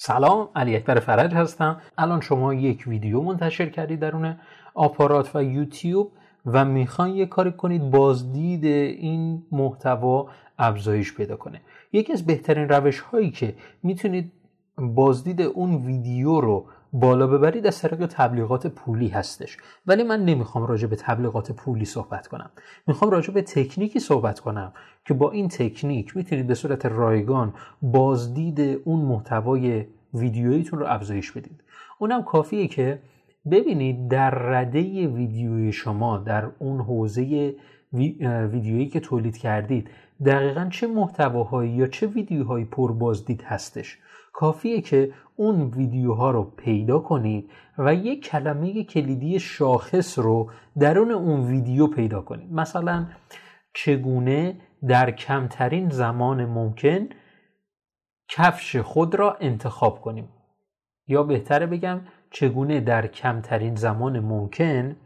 سلام علی اکبر فرج هستم. الان شما یک ویدیو منتشر کردید درون آپارات و یوتیوب و می‌خواین یه کاری کنید بازدید این محتوا افزایش پیدا کنه. یکی از بهترین روش هایی که می‌تونید بازدید اون ویدیو رو بالا ببرید از طریق تبلیغات پولی هستش. ولی من نمی‌خوام راجع به تبلیغات پولی صحبت کنم. می‌خوام راجع به تکنیکی صحبت کنم که با این تکنیک می‌تونید به صورت رایگان بازدید اون محتوای ویدیویتون رو افزایش بدید. اونم کافیه که ببینید در رده ویدیوی شما در اون حوزه ویدیویی که تولید کردید دقیقا چه محتواهایی یا چه ویدیوهایی پر بازدید هستش؟ کافیه که اون ویدیوها رو پیدا کنید و یک کلمه کلیدی شاخص رو درون اون ویدیو پیدا کنید. مثلا چگونه در کمترین زمان ممکن کفش خود را انتخاب کنیم؟ یا بهتره بگم چگونه در کمترین زمان ممکن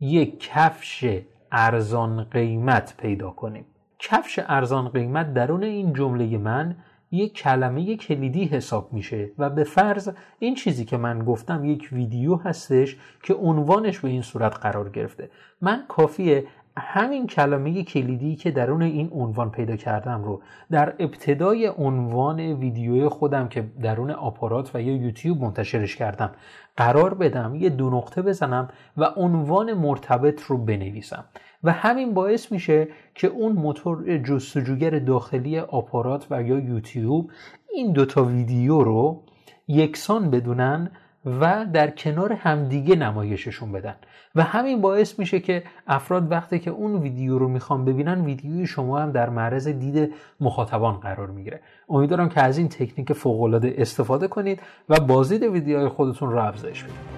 یک کفش ارزان قیمت پیدا کنیم. کفش ارزان قیمت درون این جمله من یک کلمه کلیدی حساب میشه و به فرض این چیزی که من گفتم یک ویدیو هستش که عنوانش به این صورت قرار گرفته. من کافیه همین کلمه کلیدی که درون این عنوان پیدا کردم رو در ابتدای عنوان ویدیوی خودم که درون آپارات و یا یوتیوب منتشرش کردم قرار بدم یه دو نقطه بزنم و عنوان مرتبط رو بنویسم. و همین باعث میشه که اون موتور جستجوگر داخلی آپارات و یا یوتیوب این دوتا ویدیو رو یکسان بدونن و در کنار همدیگه نمایششون بدن. و همین باعث میشه که افراد وقتی که اون ویدیو رو می‌خوان ببینن ویدیوی شما هم در معرض دید مخاطبان قرار می‌گیره. امیدوارم که از این تکنیک فوق استفاده کنید و بازدید ویدیوهای خودتون رو افزایش بدید.